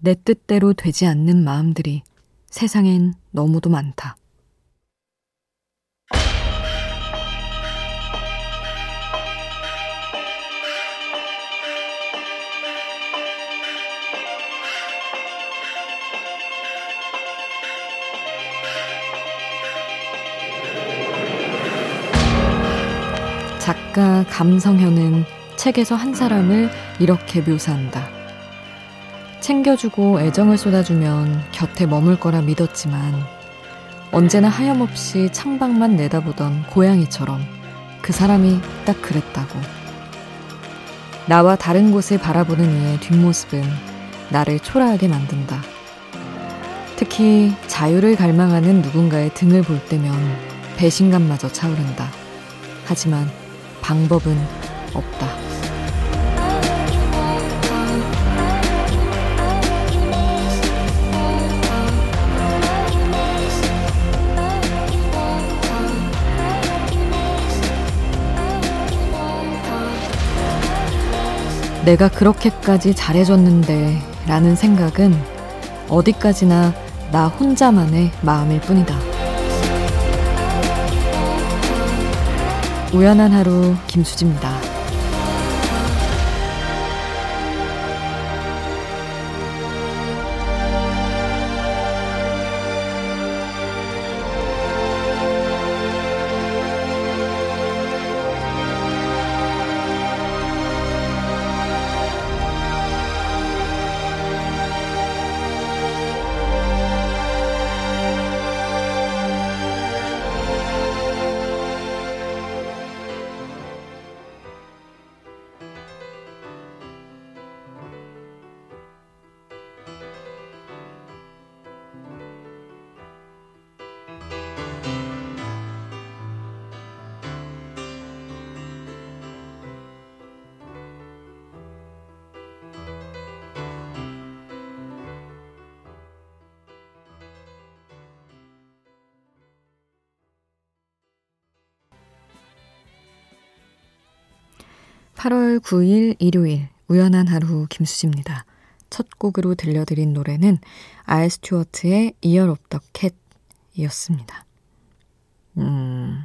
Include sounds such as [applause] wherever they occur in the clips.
내 뜻대로 되지 않는 마음들이 세상엔 너무도 많다. 작가 감성현은 책에서 한 사람을 이렇게 묘사한다. 챙겨주고 애정을 쏟아주면 곁에 머물 거라 믿었지만 언제나 하염없이 창밖만 내다보던 고양이처럼 그 사람이 딱 그랬다고. 나와 다른 곳을 바라보는 이의 뒷모습은 나를 초라하게 만든다. 특히 자유를 갈망하는 누군가의 등을 볼 때면 배신감마저 차오른다. 하지만 방법은 없다. 내가 그렇게까지 잘해줬는데 라는 생각은 어디까지나 나 혼자만의 마음일 뿐이다. 우연한 하루 김수지입니다. 8월 9일 일요일 우연한 하루 김수지입니다. 첫 곡으로 들려드린 노래는 알 스튜어트의 더 캣이었습니다. 음,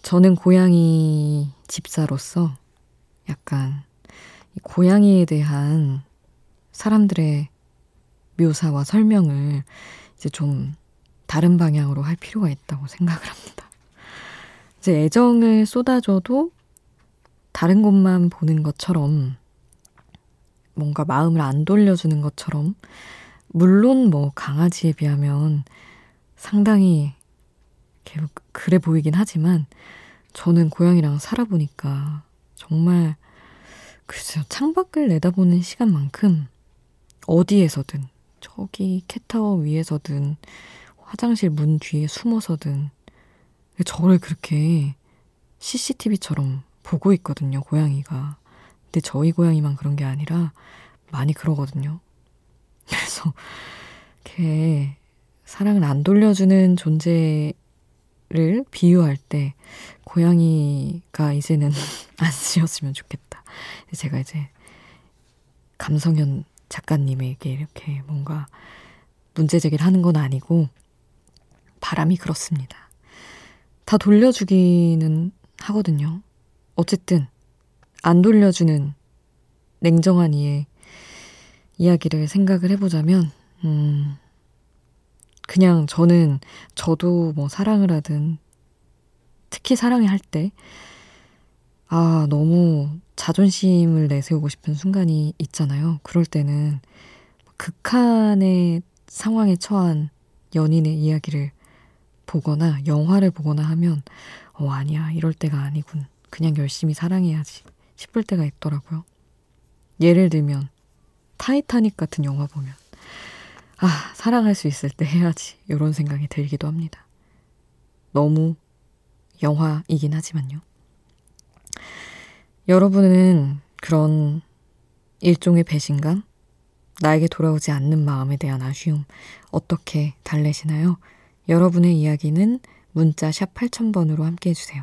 저는 고양이 집사로서 약간 고양이에 대한 사람들의 묘사와 설명을 이제 좀 다른 방향으로 할 필요가 있다고 생각을 합니다. 이제 애정을 쏟아줘도 다른 곳만 보는 것처럼 뭔가 마음을 안 돌려주는 것처럼 물론 뭐 강아지에 비하면 상당히 그래 보이긴 하지만 저는 고양이랑 살아보니까 정말 글쎄요 창밖을 내다보는 시간만큼 어디에서든 저기 캣타워 위에서든 화장실 문 뒤에 숨어서든 저를 그렇게 CCTV처럼 보고 있거든요, 고양이가. 근데 저희 고양이만 그런 게 아니라 많이 그러거든요. [laughs] 그래서 걔 사랑을 안 돌려주는 존재를 비유할 때 고양이가 이제는 [laughs] 안 쓰였으면 좋겠다. 제가 이제 감성현 작가님에게 이렇게 뭔가 문제 제기를 하는 건 아니고 바람이 그렇습니다. 다 돌려주기는 하거든요. 어쨌든 안 돌려주는 냉정한 이의 이야기를 생각을 해보자면, 음, 그냥 저는 저도 뭐 사랑을 하든 특히 사랑을 할 때, 아, 너무 자존심을 내세우고 싶은 순간이 있잖아요. 그럴 때는 극한의 상황에 처한 연인의 이야기를 보거나 영화를 보거나 하면, 어, 아니야. 이럴 때가 아니군. 그냥 열심히 사랑해야지 싶을 때가 있더라고요. 예를 들면 타이타닉 같은 영화 보면 아 사랑할 수 있을 때 해야지 이런 생각이 들기도 합니다. 너무 영화이긴 하지만요. 여러분은 그런 일종의 배신감, 나에게 돌아오지 않는 마음에 대한 아쉬움 어떻게 달래시나요? 여러분의 이야기는 문자 샵 8000번으로 함께 해주세요.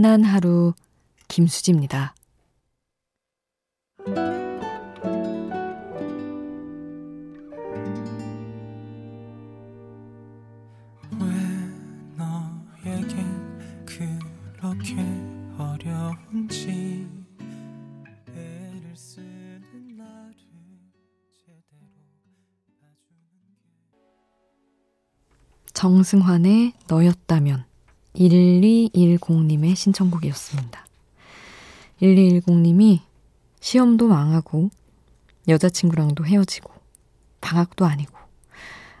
우연한 하루 김수지입니다. 정승환의 너였다면 1210님의 신청곡이었습니다. 1210님이 시험도 망하고 여자친구랑도 헤어지고 방학도 아니고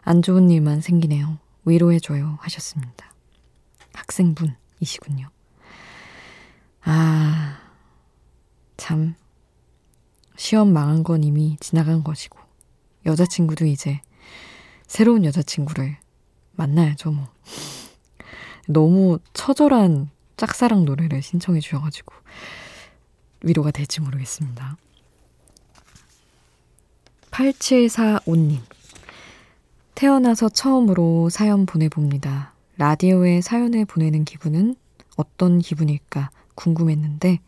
안 좋은 일만 생기네요. 위로해줘요 하셨습니다. 학생분이시군요. 아, 참. 시험 망한 건 이미 지나간 것이고, 여자친구도 이제 새로운 여자친구를 만나야죠, 뭐. 너무 처절한 짝사랑 노래를 신청해 주셔가지고 위로가 될지 모르겠습니다. 8745님. 태어나서 처음으로 사연 보내봅니다. 라디오에 사연을 보내는 기분은 어떤 기분일까 궁금했는데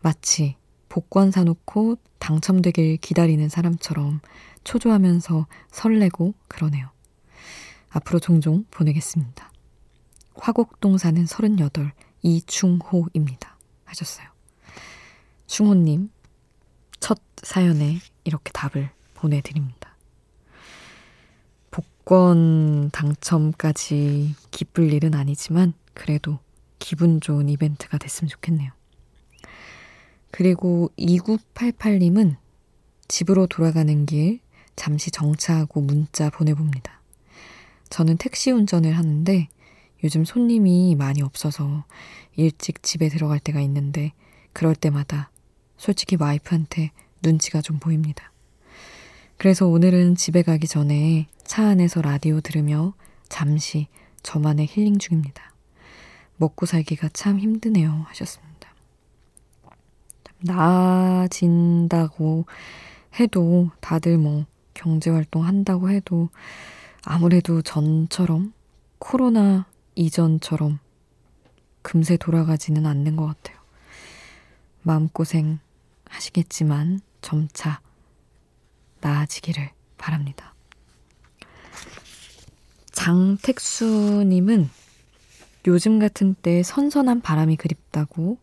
마치 복권 사놓고 당첨되길 기다리는 사람처럼 초조하면서 설레고 그러네요. 앞으로 종종 보내겠습니다. 화곡동 사는 38 이충호입니다. 하셨어요. 충호님, 첫 사연에 이렇게 답을 보내드립니다. 복권 당첨까지 기쁠 일은 아니지만 그래도 기분 좋은 이벤트가 됐으면 좋겠네요. 그리고 2988님은 집으로 돌아가는 길 잠시 정차하고 문자 보내봅니다. 저는 택시 운전을 하는데 요즘 손님이 많이 없어서 일찍 집에 들어갈 때가 있는데 그럴 때마다 솔직히 와이프한테 눈치가 좀 보입니다. 그래서 오늘은 집에 가기 전에 차 안에서 라디오 들으며 잠시 저만의 힐링 중입니다. 먹고 살기가 참 힘드네요. 하셨습니다. 나아진다고 해도 다들 뭐 경제활동 한다고 해도 아무래도 전처럼 코로나 이전처럼 금세 돌아가지는 않는 것 같아요. 마음고생 하시겠지만 점차 나아지기를 바랍니다. 장택수님은 요즘 같은 때 선선한 바람이 그립다고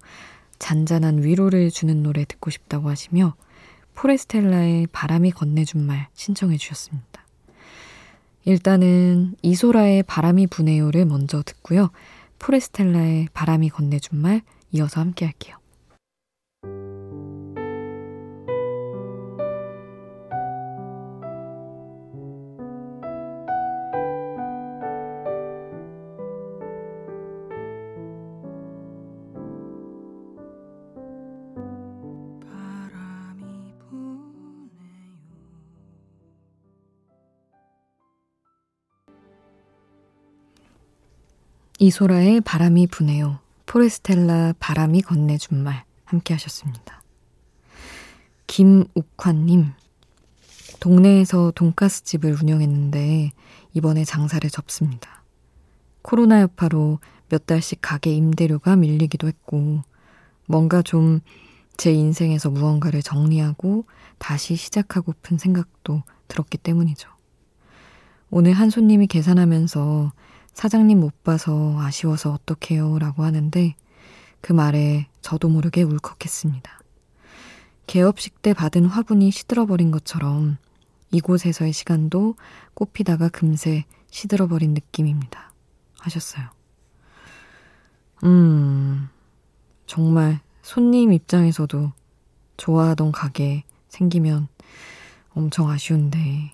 잔잔한 위로를 주는 노래 듣고 싶다고 하시며 포레스텔라의 바람이 건네준 말 신청해 주셨습니다. 일단은 이소라의 바람이 부네요를 먼저 듣고요. 포레스텔라의 바람이 건네준 말 이어서 함께 할게요. 이소라의 바람이 부네요. 포레스텔라 바람이 건네준 말 함께 하셨습니다. 김욱환님, 동네에서 돈가스 집을 운영했는데 이번에 장사를 접습니다. 코로나 여파로 몇 달씩 가게 임대료가 밀리기도 했고 뭔가 좀 제 인생에서 무언가를 정리하고 다시 시작하고픈 생각도 들었기 때문이죠. 오늘 한 손님이 계산하면서 사장님 못 봐서 아쉬워서 어떡해요 라고 하는데 그 말에 저도 모르게 울컥했습니다. 개업식 때 받은 화분이 시들어버린 것처럼 이곳에서의 시간도 꽃피다가 금세 시들어버린 느낌입니다. 하셨어요. 음, 정말 손님 입장에서도 좋아하던 가게 생기면 엄청 아쉬운데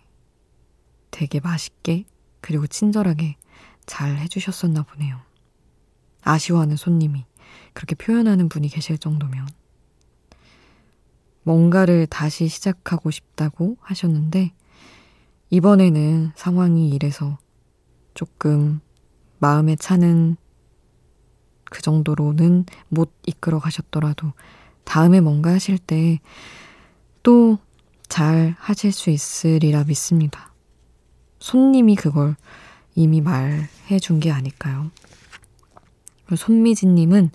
되게 맛있게 그리고 친절하게 잘 해주셨었나 보네요. 아쉬워하는 손님이 그렇게 표현하는 분이 계실 정도면 뭔가를 다시 시작하고 싶다고 하셨는데 이번에는 상황이 이래서 조금 마음에 차는 그 정도로는 못 이끌어 가셨더라도 다음에 뭔가 하실 때 또 잘 하실 수 있으리라 믿습니다. 손님이 그걸 이미 말해 준 게 아닐까요? 손미진님은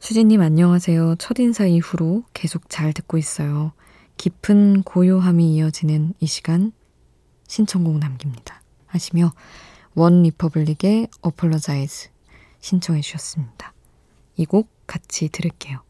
수지님 안녕하세요. 첫인사 이후로 계속 잘 듣고 있어요. 깊은 고요함이 이어지는 이 시간 신청곡 남깁니다. 하시며 OneRepublic의 Apologize 신청해 주셨습니다. 이 곡 같이 들을게요.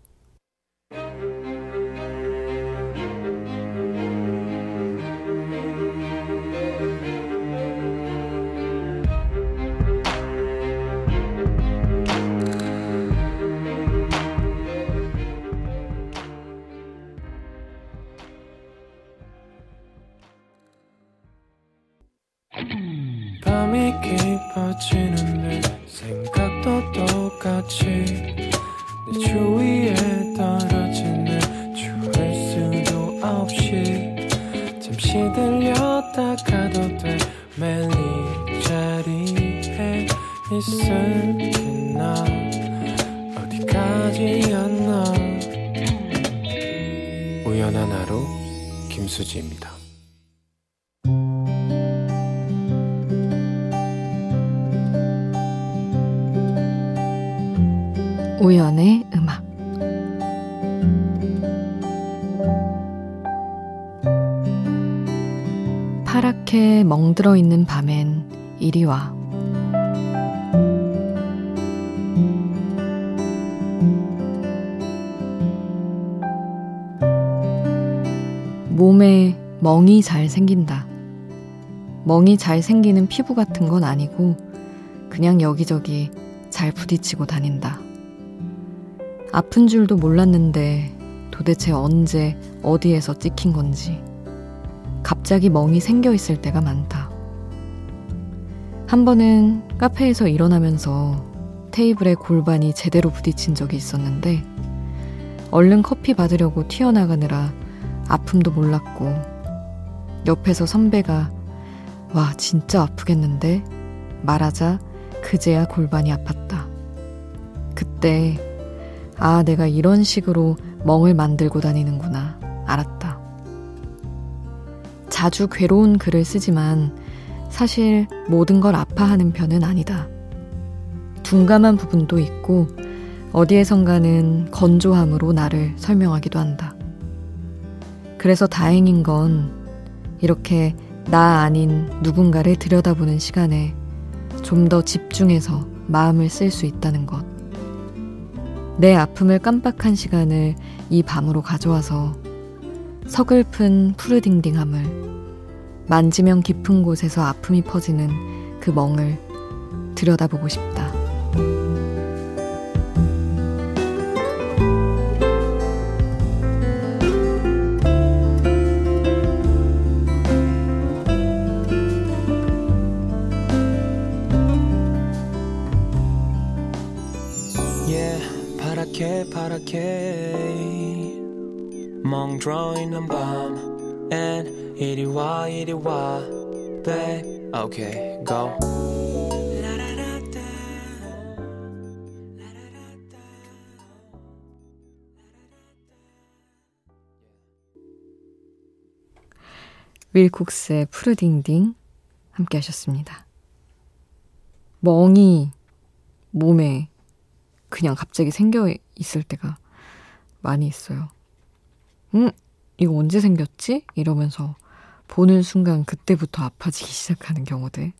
파랗게 멍들어 있는 밤엔 이리 와. 몸에 멍이 잘 생긴다. 멍이 잘 생기는 피부 같은 건 아니고 그냥 여기저기 잘 부딪히고 다닌다. 아픈 줄도 몰랐는데 도대체 언제 어디에서 찍힌 건지 갑자기 멍이 생겨 있을 때가 많다. 한 번은 카페에서 일어나면서 테이블에 골반이 제대로 부딪힌 적이 있었는데 얼른 커피 받으려고 튀어나가느라 아픔도 몰랐고 옆에서 선배가 와 진짜 아프겠는데 말하자 그제야 골반이 아팠다. 그때 아, 내가 이런 식으로 멍을 만들고 다니는구나. 알았다. 자주 괴로운 글을 쓰지만 사실 모든 걸 아파하는 편은 아니다. 둔감한 부분도 있고 어디에선가는 건조함으로 나를 설명하기도 한다. 그래서 다행인 건 이렇게 나 아닌 누군가를 들여다보는 시간에 좀 더 집중해서 마음을 쓸 수 있다는 것. 내 아픔을 깜빡한 시간을 이 밤으로 가져와서 서글픈 푸르딩딩함을 만지면 깊은 곳에서 아픔이 퍼지는 그 멍을 들여다보고 싶다. 파랗게 파랗게 멍들어 있는 밤 And 이리 와 이리 와 Babe Okay go 윌쿡스의 푸르딩딩 함께 하셨습니다. 멍이 몸에 그냥 갑자기 생겨 있을 때가 많이 있어요. 음, 이거 언제 생겼지? 이러면서 보는 순간 그때부터 아파지기 시작하는 경우들.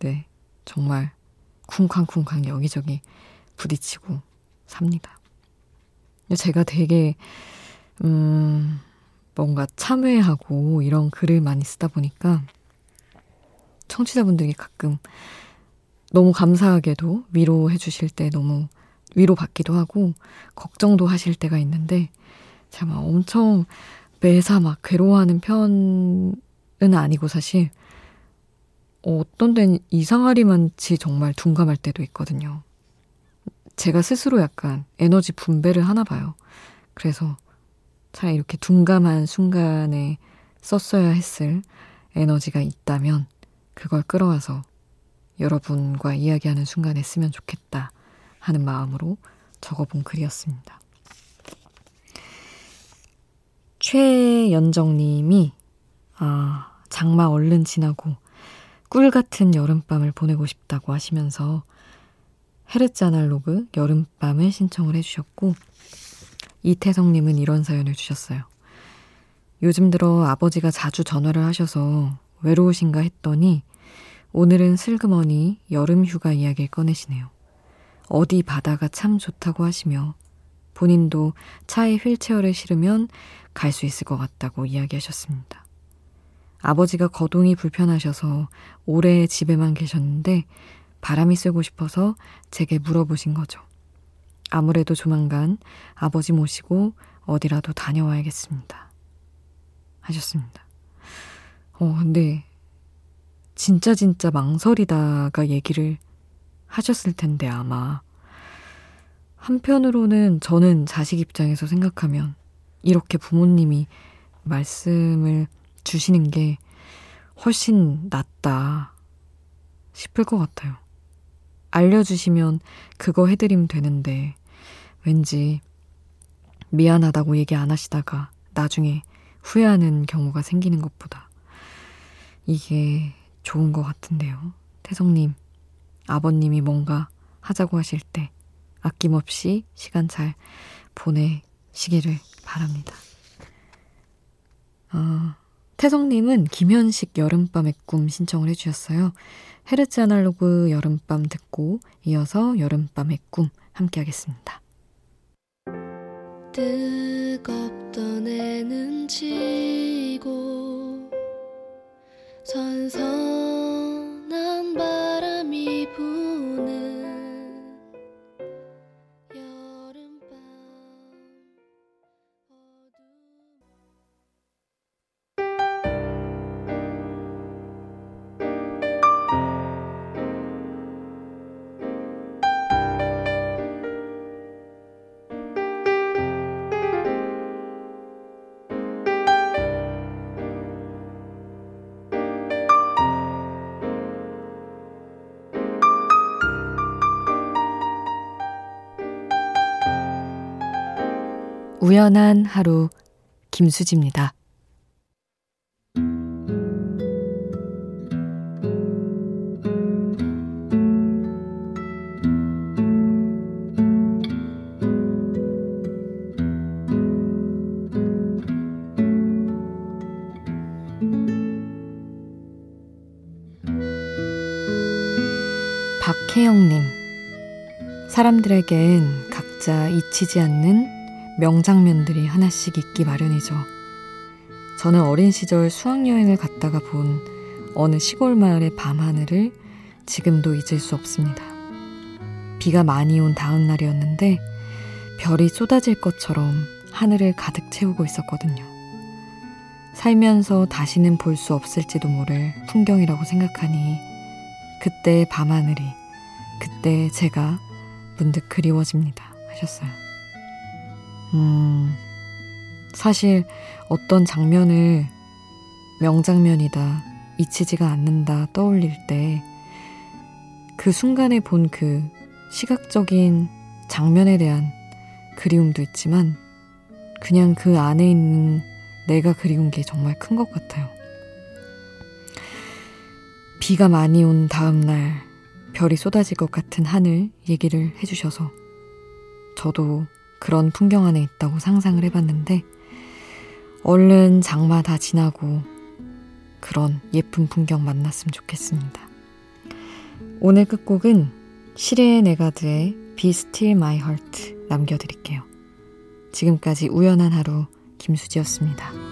네, 정말 쿵쾅쿵쾅 여기저기 부딪히고 삽니다. 제가 되게, 음, 뭔가 참회하고 이런 글을 많이 쓰다 보니까 청취자분들이 가끔 너무 감사하게도 위로해 주실 때 너무 위로받기도 하고 걱정도 하실 때가 있는데 제가 막 엄청 매사 막 괴로워하는 편은 아니고 사실 어떤 데는 이상하리만치 정말 둔감할 때도 있거든요. 제가 스스로 약간 에너지 분배를 하나 봐요. 그래서 차라리 이렇게 둔감한 순간에 썼어야 했을 에너지가 있다면 그걸 끌어와서 여러분과 이야기하는 순간에 쓰면 좋겠다 하는 마음으로 적어본 글이었습니다. 최연정님이 아 장마 얼른 지나고 꿀 같은 여름밤을 보내고 싶다고 하시면서 헤르츠 아날로그 여름밤을 신청을 해주셨고 이태성님은 이런 사연을 주셨어요. 요즘 들어 아버지가 자주 전화를 하셔서 외로우신가 했더니 오늘은 슬그머니 여름 휴가 이야기를 꺼내시네요. 어디 바다가 참 좋다고 하시며 본인도 차에 휠체어를 실으면 갈 수 있을 것 같다고 이야기하셨습니다. 아버지가 거동이 불편하셔서 오래 집에만 계셨는데 바람이 쐬고 싶어서 제게 물어보신 거죠. 아무래도 조만간 아버지 모시고 어디라도 다녀와야겠습니다. 하셨습니다. 어, 근데 진짜 진짜 망설이다가 얘기를 하셨을 텐데 아마 한편으로는 저는 자식 입장에서 생각하면 이렇게 부모님이 말씀을 주시는 게 훨씬 낫다 싶을 것 같아요. 알려주시면 그거 해드리면 되는데 왠지 미안하다고 얘기 안 하시다가 나중에 후회하는 경우가 생기는 것보다 이게 좋은 것 같은데요. 태성님, 아버님이 뭔가 하자고 하실 때 아낌없이 시간 잘 보내시기를 바랍니다. 어, 태성님은 김현식 여름밤의 꿈 신청을 해주셨어요. 헤르츠 아날로그 여름밤 듣고 이어서 여름밤의 꿈 함께 하겠습니다. 뜨겁던 애는 지고 선선한 바람이 부 우연한 하루 김수지입니다. 박혜영님, 사람들에겐 각자 잊히지 않는 명장면들이 하나씩 있기 마련이죠. 저는 어린 시절 수학여행을 갔다가 본 어느 시골 마을의 밤하늘을 지금도 잊을 수 없습니다. 비가 많이 온 다음 날이었는데 별이 쏟아질 것처럼 하늘을 가득 채우고 있었거든요. 살면서 다시는 볼 수 없을지도 모를 풍경이라고 생각하니 그때의 밤하늘이 그때 제가 문득 그리워집니다. 하셨어요. 음, 사실 어떤 장면을 명장면이다, 잊히지가 않는다 떠올릴 때 그 순간에 본 그 시각적인 장면에 대한 그리움도 있지만 그냥 그 안에 있는 내가 그리운 게 정말 큰 것 같아요. 비가 많이 온 다음 날 별이 쏟아질 것 같은 하늘 얘기를 해주셔서 저도 그런 풍경 안에 있다고 상상을 해봤는데, 얼른 장마 다 지나고 그런 예쁜 풍경 만났으면 좋겠습니다. 오늘 끝곡은 시레 네가드의 Be Still My Heart 남겨드릴게요. 지금까지 우연한 하루 김수지였습니다.